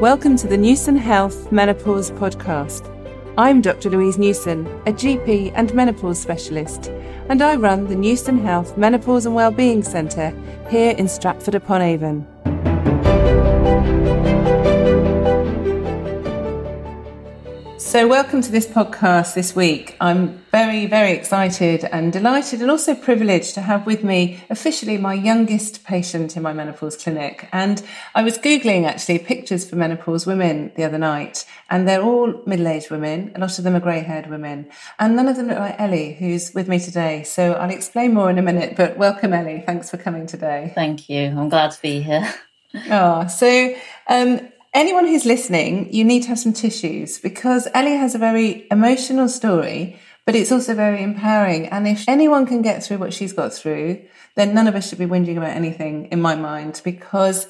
Welcome to the Newson Health Menopause Podcast. I'm Dr. Louise Newson, a GP and menopause specialist, and I run the Newson Health Menopause and Wellbeing Centre here in Stratford upon Avon. So, welcome to this podcast this week. I'm very, very excited and delighted and also privileged to have with me officially my youngest patient in my menopause clinic. And I was Googling actually pictures for menopause women the other night, and they're all middle aged women. A lot of them are grey haired women, and none of them look like Ellie, who's with me today. So, I'll explain more in a minute, but welcome, Ellie. Thanks for coming today. Thank you. I'm glad to be here. oh, so, um, anyone who's listening, you need to have some tissues because Ellie has a very emotional story, but it's also very empowering. And if anyone can get through what she's got through, then none of us should be whinging about anything in my mind because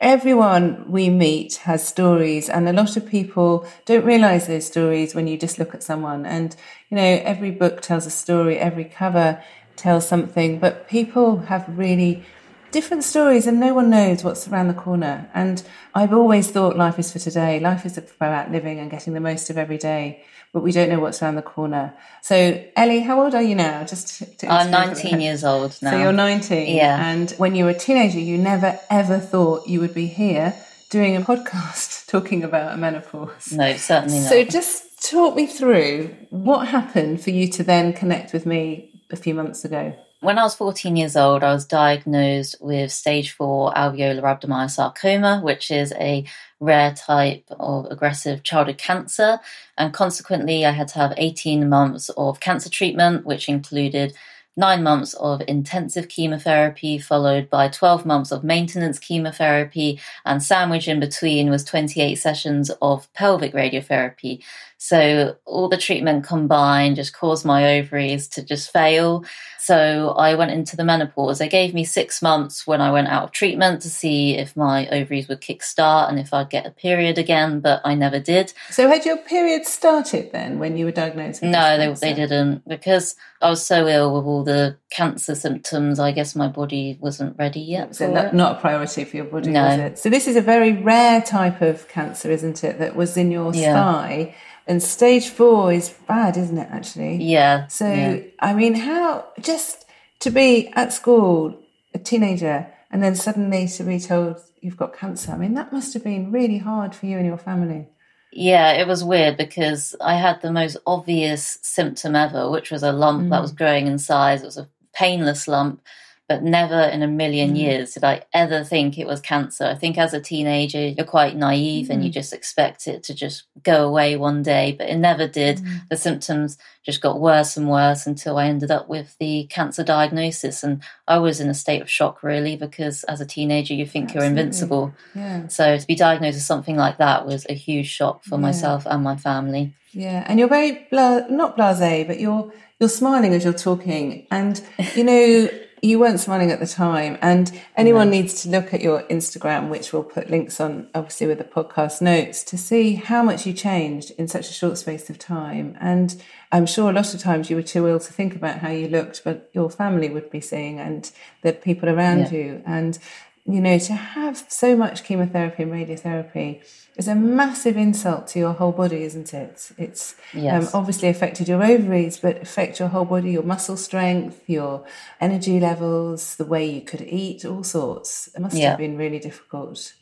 everyone we meet has stories and a lot of people don't realize those stories when you just look at someone. And, you know, every book tells a story, every cover tells something, but people have really different stories and no one knows what's around the corner. And I've always thought life is for today. Life is about living and getting the most of every day, but we don't know what's around the corner. So, Ellie, how old are you now? Just to, to I'm 19 years old now. So you're 19. Yeah. And when you were a teenager, you never ever thought you would be here doing a podcast talking about a menopause. No, certainly not. So just talk me through what happened for you to then connect with me a few months ago. When I was 14 years old, I was diagnosed with stage 4 alveolar rhabdomyosarcoma, which is a rare type of aggressive childhood cancer. And consequently, I had to have 18 months of cancer treatment, which included nine months of intensive chemotherapy, followed by 12 months of maintenance chemotherapy, and sandwich in between was 28 sessions of pelvic radiotherapy. So all the treatment combined just caused my ovaries to just fail. So I went into the menopause. They gave me six months when I went out of treatment to see if my ovaries would kickstart and if I'd get a period again, but I never did. So had your period started then when you were diagnosed? no, they, they didn't because I was so ill with all the cancer symptoms. I guess my body wasn't ready yet. So not, not, a priority for your body, no. was it? So this is a very rare type of cancer, isn't it? That was in your yeah. thigh and stage four is bad, isn't it, actually? Yeah. So, yeah. I mean, how just to be at school, a teenager, and then suddenly to be told you've got cancer, I mean, that must have been really hard for you and your family. Yeah, it was weird because I had the most obvious symptom ever, which was a lump mm. that was growing in size. It was a painless lump but never in a million mm. years did I ever think it was cancer. I think as a teenager, you're quite naive and you mm. just expect it to just go away one day, but it never did. Mm. The symptoms just got worse and worse until I ended up with the cancer diagnosis. And I was in a state of shock, really, because as a teenager, you think Absolutely. you're invincible. Yeah. So to be diagnosed with something like that was a huge shock for yeah. myself and my family. Yeah, and you're very bla- not blasé, but you're you're smiling as you're talking, and you know you weren't smiling at the time. And anyone no. needs to look at your Instagram, which we'll put links on, obviously, with the podcast notes to see how much you changed in such a short space of time. And I'm sure a lot of times you were too ill to think about how you looked, but your family would be seeing and the people around yeah. you. And, you know, to have so much chemotherapy and radiotherapy is a massive insult to your whole body, isn't it? It's um, yes. um, obviously affected your ovaries, but affect your whole body, your muscle strength, your energy levels, the way you could eat, all sorts. It must yeah. have been really difficult.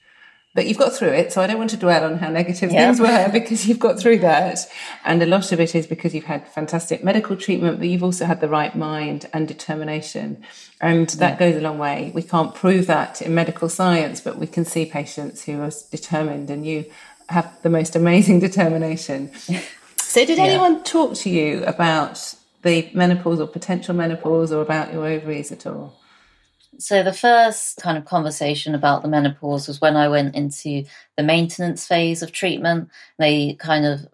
But you've got through it, so I don't want to dwell on how negative yeah. things were because you've got through that. And a lot of it is because you've had fantastic medical treatment, but you've also had the right mind and determination. And that yeah. goes a long way. We can't prove that in medical science, but we can see patients who are determined, and you have the most amazing determination. so, did yeah. anyone talk to you about the menopause or potential menopause or about your ovaries at all? So the first kind of conversation about the menopause was when I went into the maintenance phase of treatment. They kind of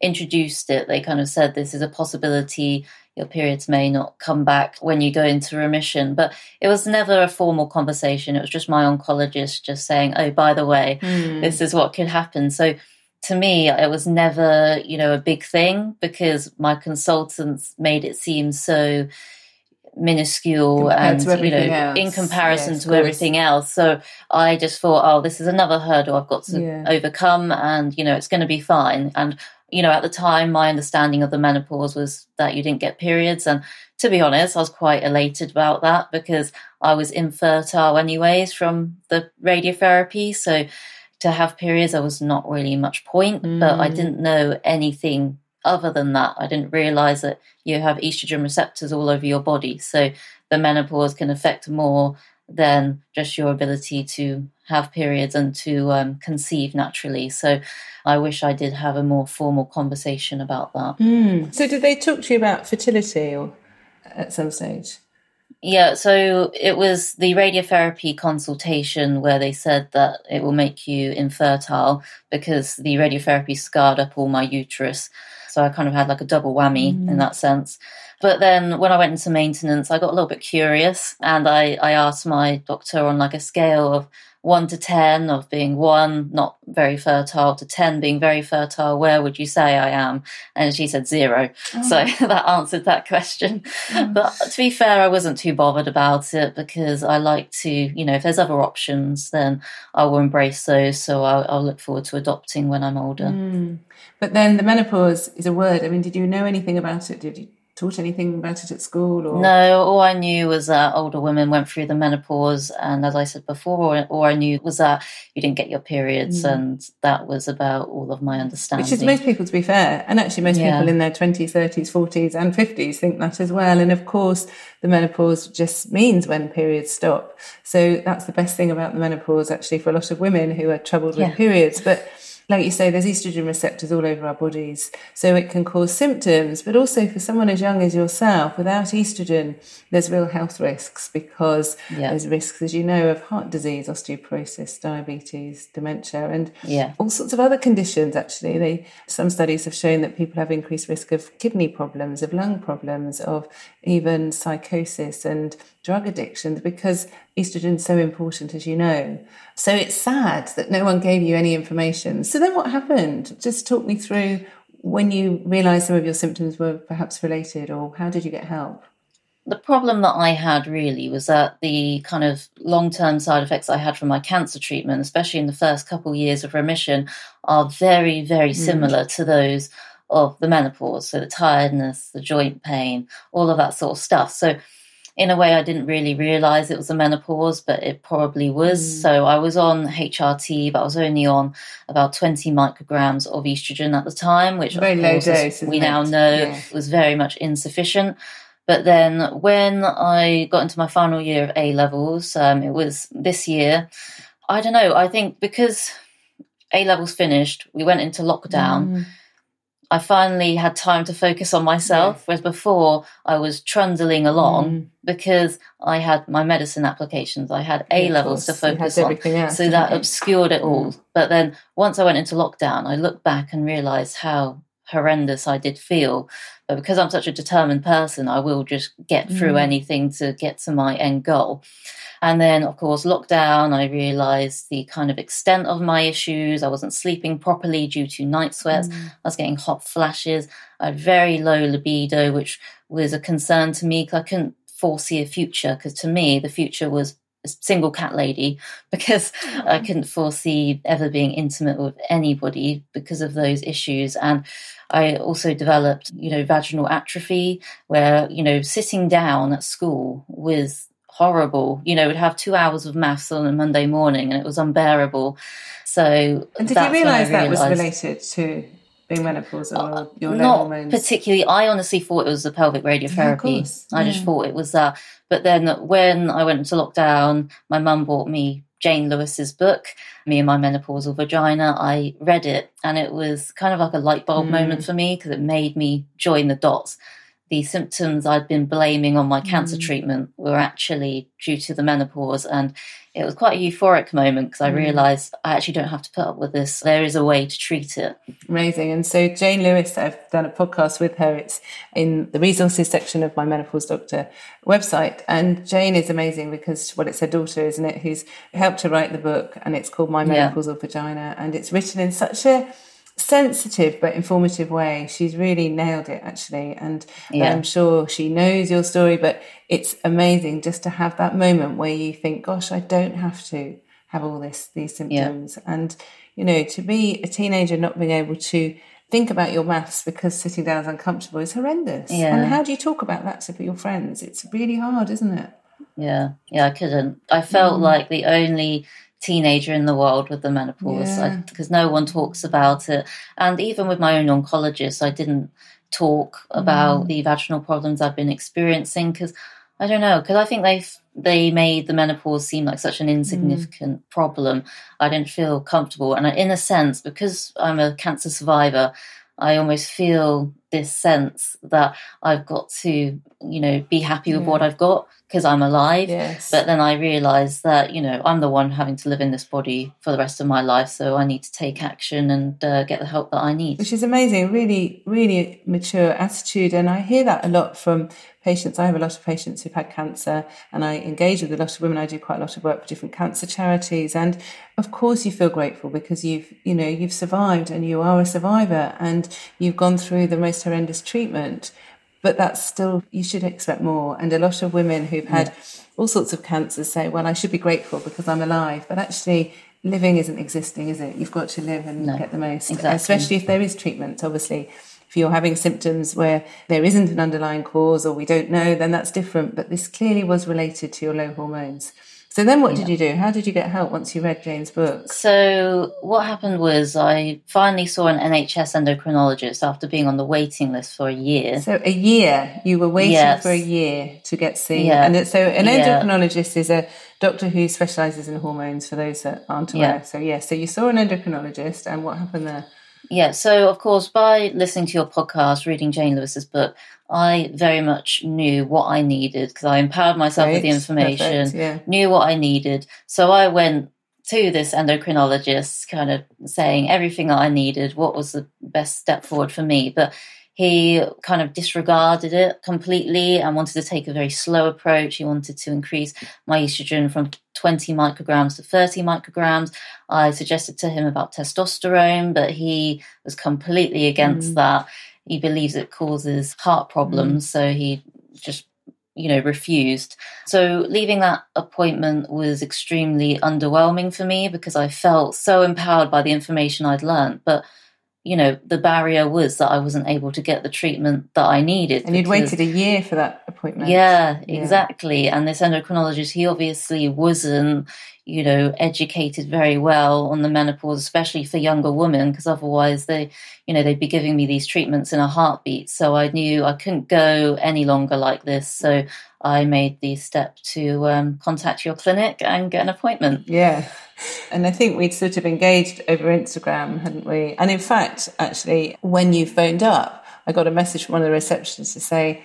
introduced it. They kind of said this is a possibility. Your periods may not come back when you go into remission, but it was never a formal conversation. It was just my oncologist just saying, "Oh, by the way, mm. this is what could happen." So to me, it was never, you know, a big thing because my consultants made it seem so minuscule and you know else. in comparison Yes, to everything else so i just thought oh this is another hurdle i've got to Yeah. overcome and you know it's going to be fine and you know at the time my understanding of the menopause was that you didn't get periods and to be honest i was quite elated about that because i was infertile anyways from the radiotherapy so to have periods there was not really much point but i Mm. didn't know anything other than that i didn't realize that you have estrogen receptors all over your body so the menopause can affect more than just your ability to have periods and to um, conceive naturally so i wish i did have a more formal conversation about that Mm. So, did they talk to you about fertility or at some stage? Yeah, so it was the radiotherapy consultation where they said that it will make you infertile because the radiotherapy scarred up all my uterus. So I kind of had like a double whammy in mm. that sense. But then when I went into maintenance, I got a little bit curious and I, I asked my doctor on like a scale of one to 10 of being one, not very fertile, to 10 being very fertile, where would you say I am? And she said zero. So that answered that question. But to be fair, I wasn't too bothered about it because I like to, you know, if there's other options, then I will embrace those. So I'll, I'll look forward to adopting when I'm older. Mm. But then the menopause is a word. I mean, did you know anything about it? Did you taught anything about it at school? Or No, all I knew was that older women went through the menopause, and as I said before, all I knew was that you didn't get your periods, mm. and that was about all of my understanding. Which is most people, to be fair, and actually most Yeah. people in their twenties, thirties, forties, and fifties think that as well. And of course, the menopause just means when periods stop. So that's the best thing about the menopause, actually, for a lot of women who are troubled Yeah. with periods. But like you say, there's estrogen receptors all over our bodies, so it can cause symptoms. But also for someone as young as yourself, without estrogen, there's real health risks because Yeah. there's risks, as you know, of heart disease, osteoporosis, diabetes, dementia, and Yeah. all sorts of other conditions actually they some studies have shown that people have increased risk of kidney problems of lung problems of even psychosis and drug addictions because estrogen is so important as you know. So it's sad that no one gave you any information. So then what happened? Just talk me through when you realized some of your symptoms were perhaps related or how did you get help? The problem that I had really was that the kind of long term side effects I had from my cancer treatment, especially in the first couple of years of remission, are very, very hmm. similar to those of the menopause. So the tiredness, the joint pain, all of that sort of stuff. So in a way, I didn't really realize it was the menopause, but it probably was. So I was on HRT, but I was only on about 20 micrograms of estrogen at the time, which Very of low course, dose, we now it? know Yeah. was very much insufficient. But then when I got into my final year of A levels, um, it was this year. I don't know. I think because A levels finished, we went into lockdown. I finally had time to focus on myself, whereas before I was trundling along because I had my medicine applications, I had A Yeah, levels to course. You had focus on. else, so that you? obscured it all. But then once I went into lockdown, I looked back and realized how horrendous I did feel. But because I'm such a determined person, I will just get through Mm. anything to get to my end goal. And then, of course, lockdown, I realized the kind of extent of my issues. I wasn't sleeping properly due to night sweats. Mm. I was getting hot flashes. I had very low libido, which was a concern to me because I couldn't foresee a future. Because to me, the future was a single cat lady because I mm. couldn't foresee ever being intimate with anybody because of those issues. And I also developed, you know, vaginal atrophy where, you know, sitting down at school was horrible. You know, we'd have two hours of maths on a Monday morning and it was unbearable. So and did you realize that was related to being menopausal your low not hormones particularly. I honestly thought it was the pelvic radiotherapy. course, I just thought it was that. But then when I went into lockdown, my mum bought me Jane Lewis's book, Me and My Menopausal Vagina. I read it and it was kind of like a light bulb Mm. moment for me because it made me join the dots. The symptoms I'd been blaming on my cancer Mm. treatment were actually due to the menopause. And it was quite a euphoric moment because I Mm. realized I actually don't have to put up with this. There is a way to treat it. Amazing. And so Jane Lewis, I've done a podcast with her. It's in the resources section of my menopause doctor website. And Jane is amazing because, well, it's her daughter, isn't it, who's helped her write the book. And it's called My Yeah. Menopausal Vagina. And it's written in such a sensitive but informative way. She's really nailed it actually, and Yeah. I'm sure she knows your story. But it's amazing just to have that moment where you think, "Gosh, I don't have to have all this these symptoms," and you know, to be a teenager not being able to think about your maths because sitting down is uncomfortable is horrendous. Yeah. And how do you talk about that to your friends? It's really hard, isn't it? Yeah, yeah, I couldn't. I felt mm. like the only teenager in the world with the menopause Yeah. because no one talks about it. And even with my own oncologist, I didn't talk about mm. the vaginal problems I've been experiencing because I don't know because I think they they made the menopause seem like such an mm. insignificant problem. I didn't feel comfortable, and in a sense, because I'm a cancer survivor, I almost feel this sense that I've got to, you know, be happy with Yeah. what I've got because I'm alive. Yes. But then I realised that, you know, I'm the one having to live in this body for the rest of my life. So I need to take action and uh, get the help that I need. which is amazing, really, really mature attitude. And I hear that a lot from patients. I have a lot of patients who've had cancer, and I engage with a lot of women. I do quite a lot of work for different cancer charities, and of course, you feel grateful because you've, you know, you've survived and you are a survivor, and you've gone through the most horrendous treatment. But that's still, you should expect more. And a lot of women who've had all sorts of cancers say, well, I should be grateful because I'm alive. But actually, living isn't existing, is it? You've got to live and get the most, exactly. especially if there is treatment. Obviously, if you're having symptoms where there isn't an underlying cause or we don't know, then that's different. But this clearly was related to your low hormones. So then what did you do? How did you get help once you read Jane's book? So what happened was I finally saw an NHS endocrinologist after being on the waiting list for a year. So a year, you were waiting Yes. for a year to get seen. Yeah. And so an Yeah. endocrinologist is a doctor who specialises in hormones for those that aren't aware. Yeah. So yeah, so you saw an endocrinologist and what happened there? Yeah, so of course, by listening to your podcast, reading Jane Lewis's book, I very much knew what I needed because I empowered myself with the information, perfect, yeah. knew what I needed. So I went to this endocrinologist, kind of saying everything that I needed, what was the best step forward for me. But he kind of disregarded it completely and wanted to take a very slow approach. He wanted to increase my estrogen from 20 micrograms to 30 micrograms. I suggested to him about testosterone, but he was completely against mm. that. He believes it causes heart problems, mm. so he just you know refused so leaving that appointment was extremely underwhelming for me because i felt so empowered by the information i'd learned but you know the barrier was that i wasn't able to get the treatment that i needed And you'd because- waited a year for that appointment. yeah, Yeah. exactly. And this endocrinologist, he obviously wasn't, you know, educated very well on the menopause, especially for younger women, because otherwise they, you know, they'd be giving me these treatments in a heartbeat. So I knew I couldn't go any longer like this. So I made the step to um, contact your clinic and get an appointment. Yeah. And I think we'd sort of engaged over Instagram, hadn't we? And in fact, actually, when you phoned up, I got a message from one of the receptionists to say,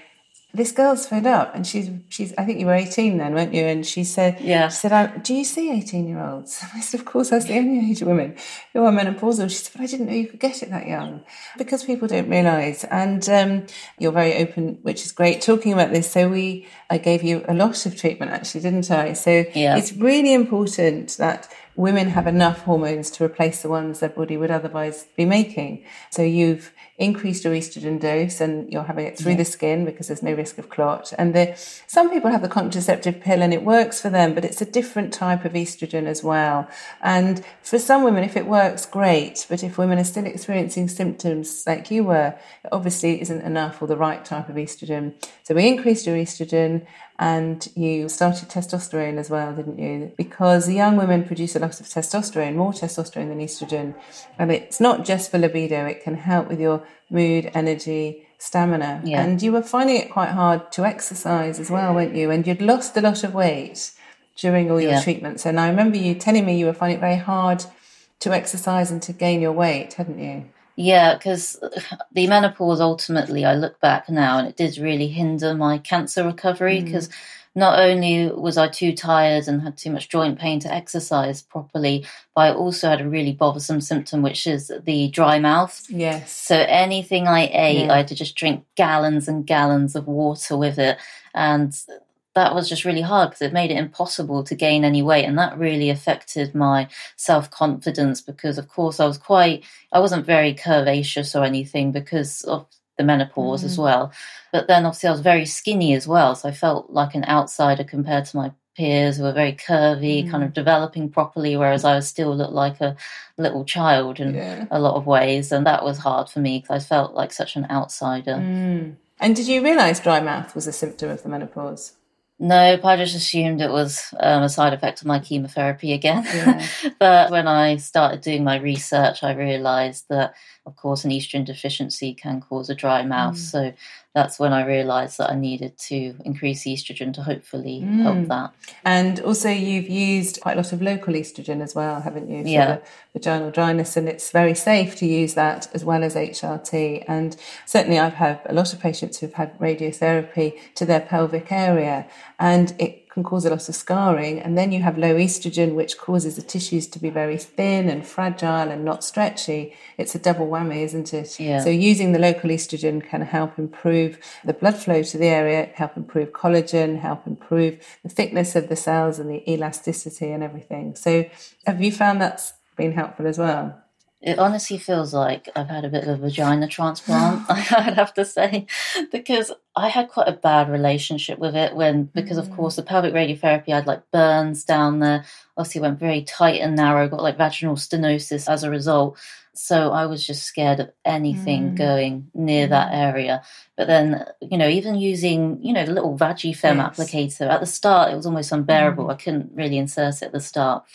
this girl's phoned up and she's she's I think you were 18 then weren't you? And she said Yeah. she said do you see 18 year olds I said of course that's the only age of women who are menopausal. She said but I didn't know you could get it that young. Because people don't realise and um, you're very open which is great talking about this. So we I gave you a lot of treatment actually didn't I? So Yeah. it's really important that women have enough hormones to replace the ones their body would otherwise be making. So you've increased your estrogen dose and you're having it through the skin because there's no risk of clot. And the, some people have the contraceptive pill and it works for them, but it's a different type of estrogen as well. And for some women, if it works, great. But if women are still experiencing symptoms like you were, it obviously isn't enough or the right type of estrogen. So we increased your estrogen and you started testosterone as well, didn't you? Because young women produce a lot of testosterone, more testosterone than estrogen. And it's not just for libido, it can help with your mood, energy, stamina. Yeah. And you were finding it quite hard to exercise as well, weren't you? And you'd lost a lot of weight during all your Yeah. treatments. And I remember you telling me you were finding it very hard to exercise and to gain your weight, hadn't you? Yeah, because the menopause ultimately, I look back now and it did really hinder my cancer recovery mm. because not only was I too tired and had too much joint pain to exercise properly, but I also had a really bothersome symptom, which is the dry mouth. Yes. So anything I ate, Yeah. I had to just drink gallons and gallons of water with it. And that was just really hard because it made it impossible to gain any weight and that really affected my self-confidence because of course i was quite i wasn't very curvaceous or anything because of the menopause mm. as well but then obviously i was very skinny as well so i felt like an outsider compared to my peers who were very curvy mm. kind of developing properly whereas i was still looked like a little child in yeah. a lot of ways and that was hard for me because i felt like such an outsider mm. and did you realize dry mouth was a symptom of the menopause Nope, I just assumed it was um, a side effect of my chemotherapy again. Yeah. but when I started doing my research, I realised that, of course, an estrogen deficiency can cause a dry mouth. Mm. So that's when I realised that I needed to increase estrogen to hopefully mm. help that. And also, you've used quite a lot of local estrogen as well, haven't you? For yeah. vaginal dryness, and it's very safe to use that as well as HRT. And certainly, I've had a lot of patients who've had radiotherapy to their pelvic area, and it can cause a lot of scarring. And then you have low estrogen, which causes the tissues to be very thin and fragile and not stretchy. It's a double whammy, isn't it? Yeah. So using the local estrogen can help improve the blood flow to the area, help improve collagen, help improve the thickness of the cells and the elasticity and everything. So have you found that's been helpful as well? It honestly feels like I've had a bit of a vagina transplant, I'd have to say, because I had quite a bad relationship with it when, because of course, the pelvic radiotherapy, I had like burns down there. Obviously, went very tight and narrow, got like vaginal stenosis as a result. So I was just scared of anything mm. going near mm. that area. But then, you know, even using, you know, the little Vagifem yes. applicator at the start, it was almost unbearable. Mm. I couldn't really insert it at the start.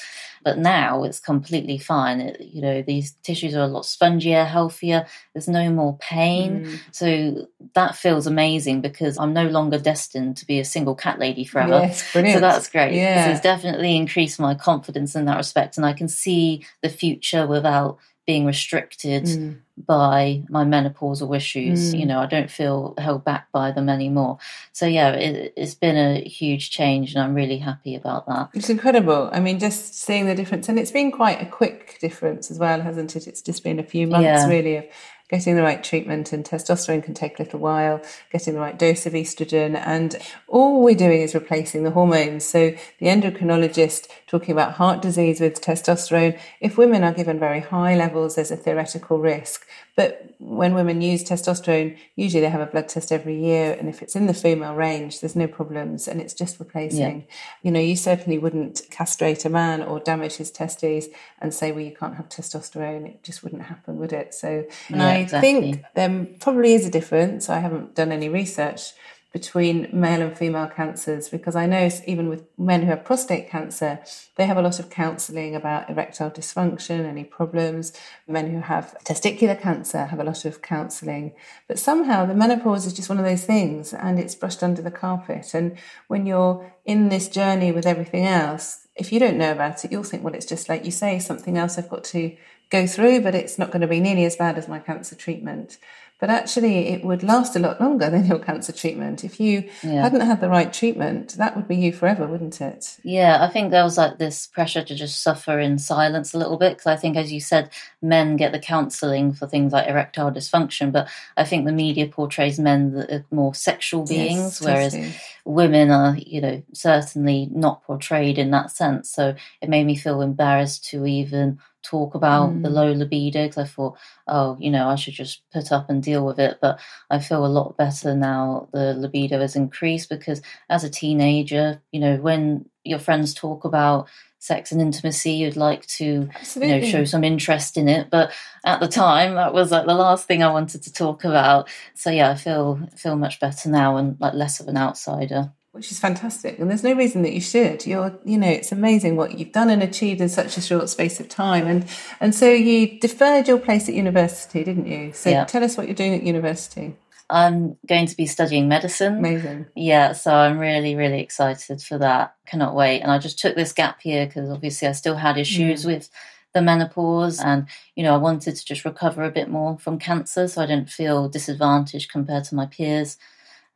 But now it's completely fine. It, you know, these tissues are a lot spongier, healthier. There's no more pain. Mm. So that feels amazing because I'm no longer destined to be a single cat lady forever. Yes, brilliant. So that's great. Yeah. So it's definitely increased my confidence in that respect. And I can see the future without being restricted mm. by my menopausal issues. Mm. You know, I don't feel held back by them anymore. So, yeah, it, has been a huge change, and I'm really happy about that. It's incredible. I mean, just seeing the difference, and it's been quite a quick difference as well, hasn't it? It's just been a few months yeah. really of getting the right treatment and testosterone can take a little while, getting the right dose of estrogen. And all we're doing is replacing the hormones. So the endocrinologist talking about heart disease with testosterone, if women are given very high levels, there's a theoretical risk. But when women use testosterone, usually they have a blood test every year. And if it's in the female range, there's no problems and it's just replacing. Yeah. You know, you certainly wouldn't castrate a man or damage his testes and say, well, you can't have testosterone. It just wouldn't happen, would it? So yeah, I exactly. think there probably is a difference. I haven't done any research between male and female cancers because I know even with men who have prostate cancer, they have a lot of counselling about erectile dysfunction, any problems. Men who have testicular cancer have a lot of counselling. But somehow the menopause is just one of those things and it's brushed under the carpet. And when you're in this journey with everything else, if you don't know about it, you'll think, well, it's just like you say, something else I've got to go through, but it's not going to be nearly as bad as my cancer treatment. But actually, it would last a lot longer than your cancer treatment. If you yeah. hadn't had the right treatment, that would be you forever, wouldn't it? Yeah, I think there was like this pressure to just suffer in silence a little bit. Because I think, as you said, men get the counselling for things like erectile dysfunction, but I think the media portrays men are more sexual beings, yes, whereas women are, you know, certainly not portrayed in that sense. So it made me feel embarrassed to even talk about mm. the low libido because I thought, oh, you know, I should just put up and deal with it. But I feel a lot better now. The libido has increased because as a teenager, you know, when your friends talk about sex and intimacy, you'd like to, Absolutely. you know, show some interest in it. But at the time, that was like the last thing I wanted to talk about. So yeah, I feel feel much better now and like less of an outsider which is fantastic. And there's no reason that you should. You're, you know, it's amazing what you've done and achieved in such a short space of time. And and so you deferred your place at university, didn't you? So yeah. tell us what you're doing at university. I'm going to be studying medicine. Amazing. Yeah, so I'm really, really excited for that. Cannot wait. And I just took this gap year because obviously I still had issues mm. with the menopause and you know I wanted to just recover a bit more from cancer so I didn't feel disadvantaged compared to my peers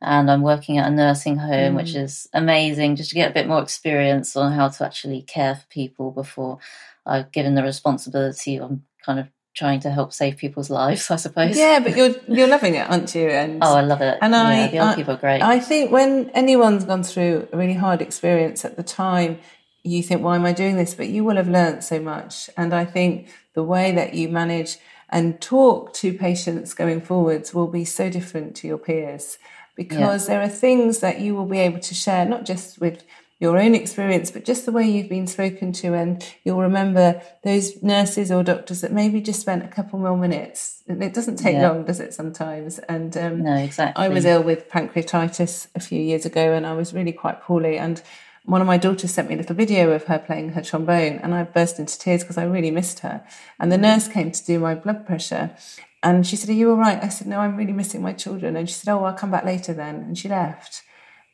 and I'm working at a nursing home, mm. which is amazing just to get a bit more experience on how to actually care for people before I've given the responsibility of kind of trying to help save people's lives, I suppose. Yeah, but you're you're loving it, aren't you? And oh, I love it. And yeah, I, the I, people are great. I think when anyone's gone through a really hard experience at the time, you think, "Why am I doing this?" But you will have learned so much, and I think the way that you manage and talk to patients going forwards will be so different to your peers because yeah. there are things that you will be able to share, not just with your own experience, but just the way you've been spoken to. And you'll remember those nurses or doctors that maybe just spent a couple more minutes. And it doesn't take yeah. long, does it, sometimes? And um, no, exactly. I was ill with pancreatitis a few years ago and I was really quite poorly. And one of my daughters sent me a little video of her playing her trombone and I burst into tears because I really missed her. And the nurse came to do my blood pressure and she said, Are you all right? I said, No, I'm really missing my children. And she said, Oh, I'll come back later then. And she left.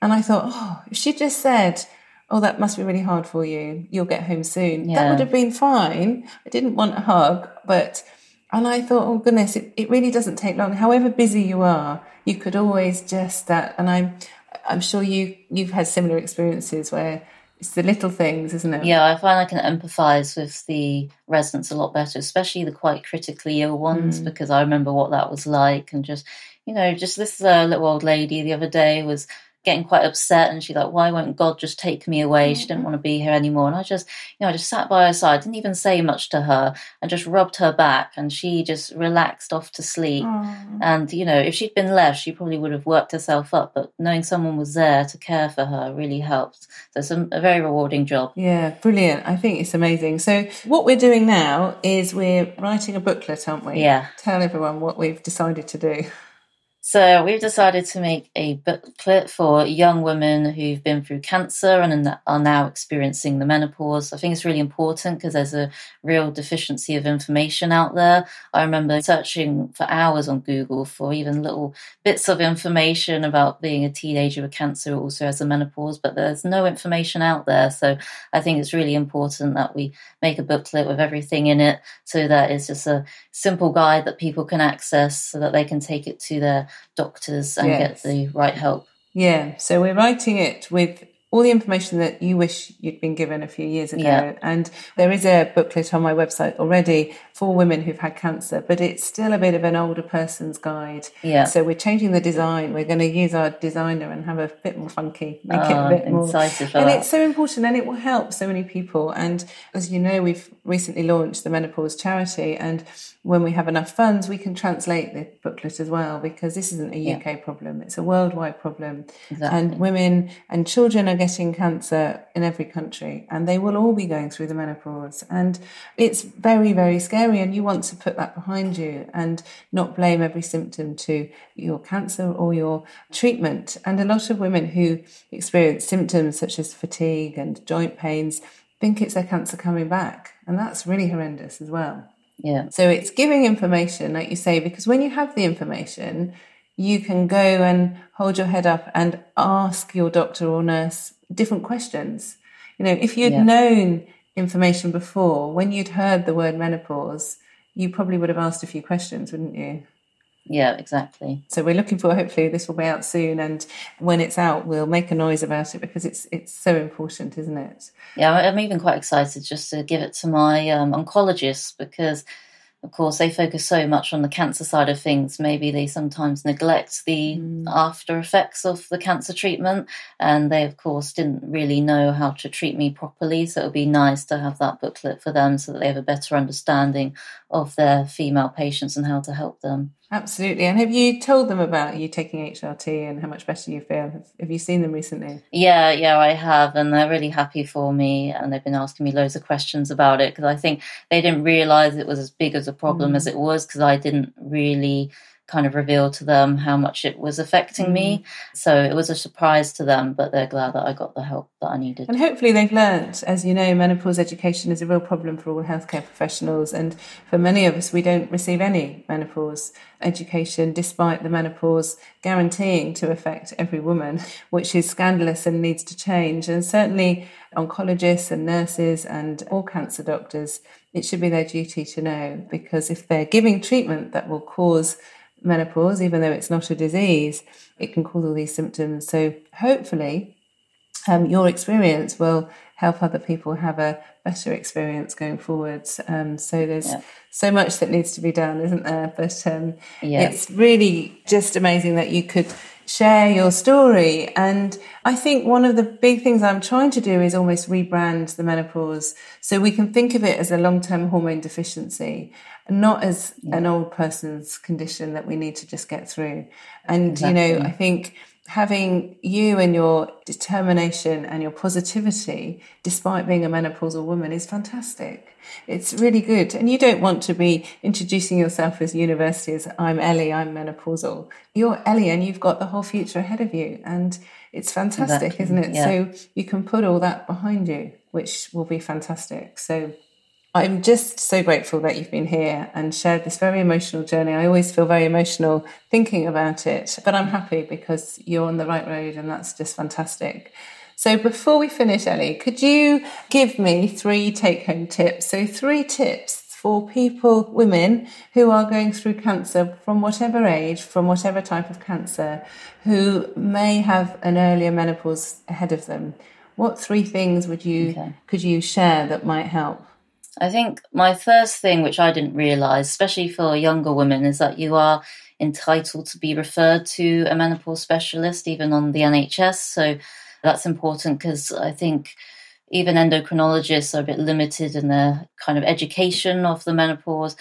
And I thought, Oh, if she just said, oh, that must be really hard for you. You'll get home soon. Yeah. That would have been fine. I didn't want a hug, but, and I thought, oh goodness, it, it really doesn't take long. However busy you are, you could always just that. And I'm, I'm sure you, you've had similar experiences where it's the little things, isn't it? Yeah, I find I can empathise with the residents a lot better, especially the quite critically ill ones, mm. because I remember what that was like. And just, you know, just this uh, little old lady the other day was getting quite upset and she's like, why won't God just take me away? She didn't mm-hmm. want to be here anymore. And I just, you know, I just sat by her side, didn't even say much to her and just rubbed her back and she just relaxed off to sleep. Aww. And, you know, if she'd been left, she probably would have worked herself up. But knowing someone was there to care for her really helped. So it's a, a very rewarding job. Yeah, brilliant. I think it's amazing. So what we're doing now is we're writing a booklet, aren't we? Yeah. Tell everyone what we've decided to do. So we've decided to make a booklet for young women who've been through cancer and are now experiencing the menopause. I think it's really important because there's a real deficiency of information out there. I remember searching for hours on Google for even little bits of information about being a teenager with cancer also has a menopause, but there's no information out there. So I think it's really important that we make a booklet with everything in it so that it's just a simple guide that people can access so that they can take it to their doctors and yes. get the right help. Yeah, so we're writing it with all the information that you wish you'd been given a few years ago. Yeah. And there is a booklet on my website already for women who've had cancer, but it's still a bit of an older person's guide. Yeah. So we're changing the design. We're going to use our designer and have a bit more funky, make oh, it a ah, bit more. and that. it's so important and it will help so many people. And as you know, we've recently launched the menopause charity and when we have enough funds, we can translate the booklet as well because this isn't a UK yeah. problem; it's a worldwide problem. Exactly. And women and children are getting cancer in every country, and they will all be going through the menopause. And it's very, very scary. And you want to put that behind you and not blame every symptom to your cancer or your treatment. And a lot of women who experience symptoms such as fatigue and joint pains think it's their cancer coming back, and that's really horrendous as well. Yeah. So it's giving information, like you say, because when you have the information, you can go and hold your head up and ask your doctor or nurse different questions. You know, if you'd yeah. known information before, when you'd heard the word menopause, you probably would have asked a few questions, wouldn't you? Yeah, exactly. So we're looking for hopefully this will be out soon, and when it's out, we'll make a noise about it because it's it's so important, isn't it? Yeah, I'm even quite excited just to give it to my um, oncologist because of course, they focus so much on the cancer side of things. Maybe they sometimes neglect the mm. after effects of the cancer treatment. And they, of course, didn't really know how to treat me properly. So it would be nice to have that booklet for them so that they have a better understanding of their female patients and how to help them. Absolutely. And have you told them about you taking HRT and how much better you feel? Have, have, you seen them recently? Yeah, yeah, I have. And they're really happy for me. And they've been asking me loads of questions about it because I think they didn't realize it was as big as a problem mm. as it was because I didn't really kind of reveal to them how much it was affecting mm. me. So it was a surprise to them, but they're glad that I got the help that I needed. And hopefully they've learned, as you know, menopause education is a real problem for all healthcare professionals. And for many of us, we don't receive any menopause education, despite the menopause guaranteeing to affect every woman, which is scandalous and needs to change. And certainly oncologists and nurses and all cancer doctors, it should be their duty to know because if they're giving treatment that will cause menopause, even though it's not a disease, it can cause all these symptoms. So hopefully, um, your experience will help other people have a better experience going forwards. Um, so there's yeah. so much that needs to be done, isn't there? But um, yeah. it's really just amazing that you could share your story. And I think one of the big things I'm trying to do is almost rebrand the menopause so we can think of it as a long term hormone deficiency not as yeah. an old person's condition that we need to just get through. And, exactly. you know, I think having you and your determination and your positivity, despite being a menopausal woman, is fantastic. It's really good. And you don't want to be introducing yourself as university as I'm Ellie, I'm menopausal. You're Ellie and you've got the whole future ahead of you. And it's fantastic, exactly. isn't it? Yeah. So you can put all that behind you, which will be fantastic. So I'm just so grateful that you've been here and shared this very emotional journey. I always feel very emotional thinking about it, but I'm happy because you're on the right road and that's just fantastic. So before we finish, Ellie, could you give me three take home tips? So, three tips for people, women who are going through cancer from whatever age, from whatever type of cancer, who may have an earlier menopause ahead of them. What three things would you okay. could you share that might help? I think my first thing, which I didn't realize, especially for younger women, is that you are entitled to be referred to a menopause specialist, even on the NHS. So that's important because I think even endocrinologists are a bit limited in their kind of education of the menopause,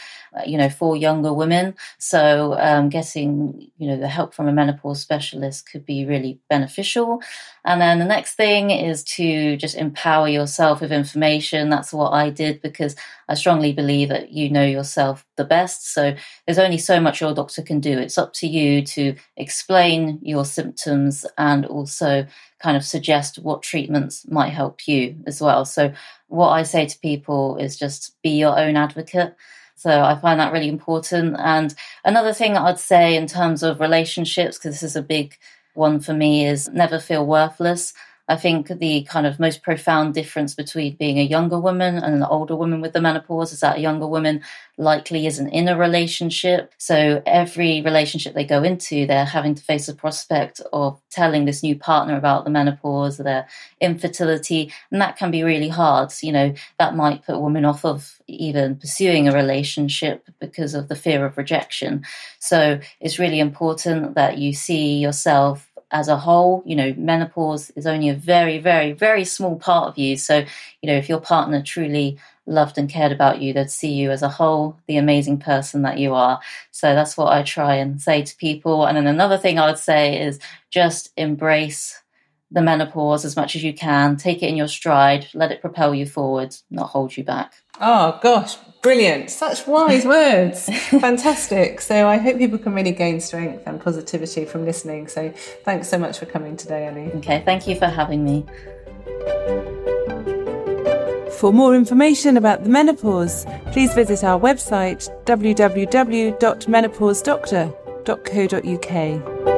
you know, for younger women. So um, getting, you know, the help from a menopause specialist could be really beneficial. And then the next thing is to just empower yourself with information. That's what I did because I strongly believe that you know yourself the best. So there's only so much your doctor can do. It's up to you to explain your symptoms and also kind of suggest what treatments might help you as well. So, what I say to people is just be your own advocate. So, I find that really important. And another thing I'd say in terms of relationships, because this is a big one for me, is never feel worthless. I think the kind of most profound difference between being a younger woman and an older woman with the menopause is that a younger woman likely isn't in a relationship. So every relationship they go into, they're having to face the prospect of telling this new partner about the menopause, their infertility, and that can be really hard. You know, that might put a woman off of even pursuing a relationship because of the fear of rejection. So it's really important that you see yourself as a whole, you know, menopause is only a very, very, very small part of you. So, you know, if your partner truly loved and cared about you, they'd see you as a whole, the amazing person that you are. So that's what I try and say to people. And then another thing I would say is just embrace the menopause as much as you can. Take it in your stride, let it propel you forward, not hold you back. Oh gosh, brilliant. Such wise words. Fantastic. So I hope people can really gain strength and positivity from listening. So thanks so much for coming today, Ellie. Okay, thank you for having me. For more information about the menopause, please visit our website www.menopausedoctor.co.uk.